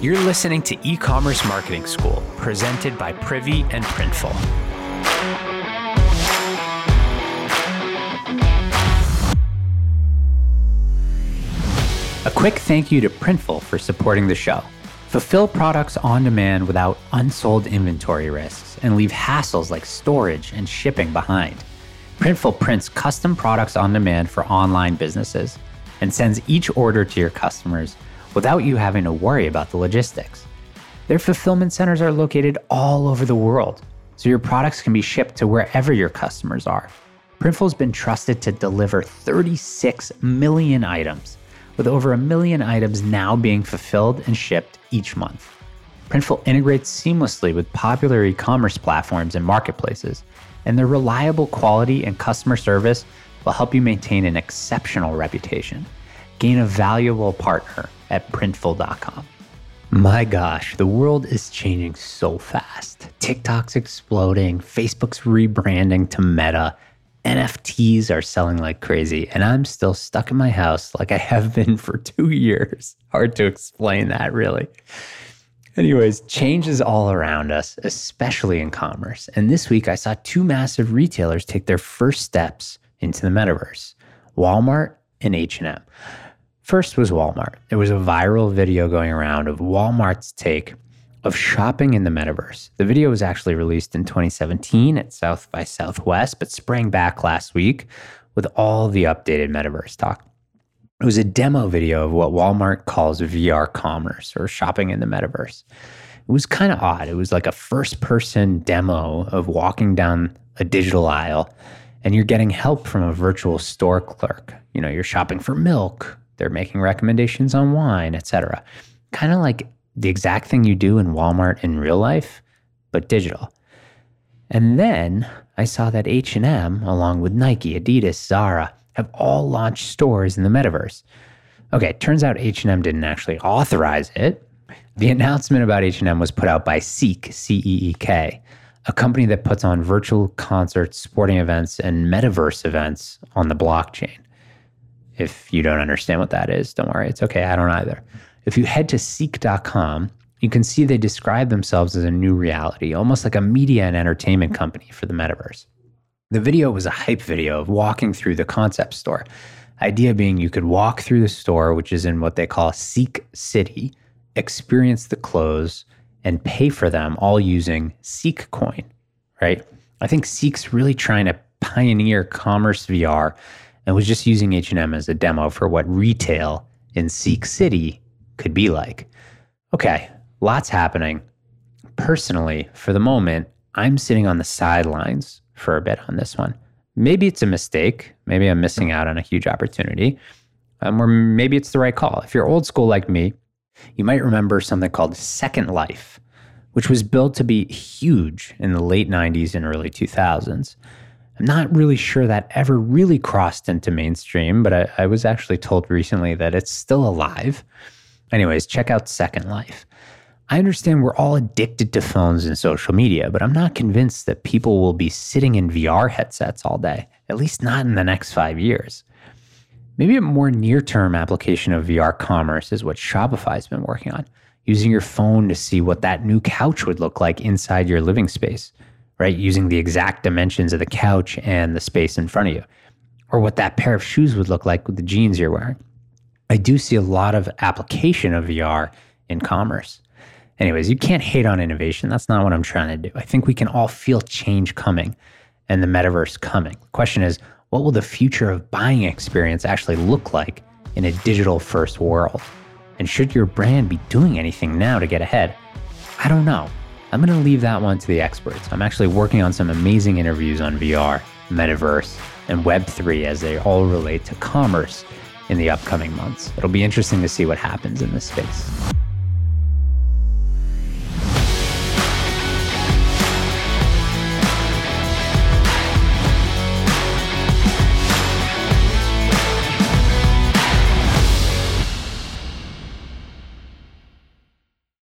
You're listening to E Commerce Marketing School, presented by Privy and Printful. A quick thank you to Printful for supporting the show. Fulfill products on demand without unsold inventory risks and leave hassles like storage and shipping behind. Printful prints custom products on demand for online businesses and sends each order to your customers without you having to worry about the logistics. Their fulfillment centers are located all over the world, so your products can be shipped to wherever your customers are. Printful's been trusted to deliver 36 million items, with over a million items now being fulfilled and shipped each month. Printful integrates seamlessly with popular e commerce platforms and marketplaces, and their reliable quality and customer service will help you maintain an exceptional reputation. Gain a valuable partner at printful.com. My gosh, the world is changing so fast. TikTok's exploding, Facebook's rebranding to Meta, NFTs are selling like crazy, and I'm still stuck in my house like I have been for two years. Hard to explain that, really. Anyways, change is all around us, especially in commerce. And this week, I saw two massive retailers take their first steps into the metaverse Walmart and H&M. First was Walmart. There was a viral video going around of Walmart's take of shopping in the metaverse. The video was actually released in 2017 at South by Southwest, but sprang back last week with all the updated metaverse talk. It was a demo video of what Walmart calls VR commerce or shopping in the metaverse. It was kind of odd. It was like a first person demo of walking down a digital aisle and you're getting help from a virtual store clerk. You know, you're shopping for milk they're making recommendations on wine, etc. Kind of like the exact thing you do in Walmart in real life, but digital. And then I saw that H&M along with Nike, Adidas, Zara have all launched stores in the metaverse. Okay, turns out H&M didn't actually authorize it. The announcement about H&M was put out by CEEK, C E E K, a company that puts on virtual concerts, sporting events, and metaverse events on the blockchain. If you don't understand what that is, don't worry. It's okay. I don't either. If you head to ceek.com, you can see they describe themselves as a new reality, almost like a media and entertainment company for the metaverse. The video was a hype video of walking through the concept store. Idea being you could walk through the store, which is in what they call CEEK City, experience the clothes, and pay for them all using CEEK Coin, right? I think CEEK's really trying to pioneer commerce VR and was just using H&M as a demo for what retail in CEEK City could be like. Okay, lots happening. Personally, for the moment, I'm sitting on the sidelines for a bit on this one. Maybe it's a mistake. Maybe I'm missing out on a huge opportunity. Um, or maybe it's the right call. If you're old school like me, you might remember something called Second Life, which was built to be huge in the late 90s and early 2000s. I'm not really sure that ever really crossed into mainstream, but I, I was actually told recently that it's still alive. Anyways, check out Second Life. I understand we're all addicted to phones and social media, but I'm not convinced that people will be sitting in VR headsets all day, at least not in the next five years. Maybe a more near term application of VR commerce is what Shopify's been working on, using your phone to see what that new couch would look like inside your living space right? Using the exact dimensions of the couch and the space in front of you, or what that pair of shoes would look like with the jeans you're wearing. I do see a lot of application of VR in commerce. Anyways, you can't hate on innovation. That's not what I'm trying to do. I think we can all feel change coming and the metaverse coming. The question is, what will the future of buying experience actually look like in a digital first world? And should your brand be doing anything now to get ahead? I don't know. I'm going to leave that one to the experts. I'm actually working on some amazing interviews on VR, metaverse, and Web3 as they all relate to commerce in the upcoming months. It'll be interesting to see what happens in this space.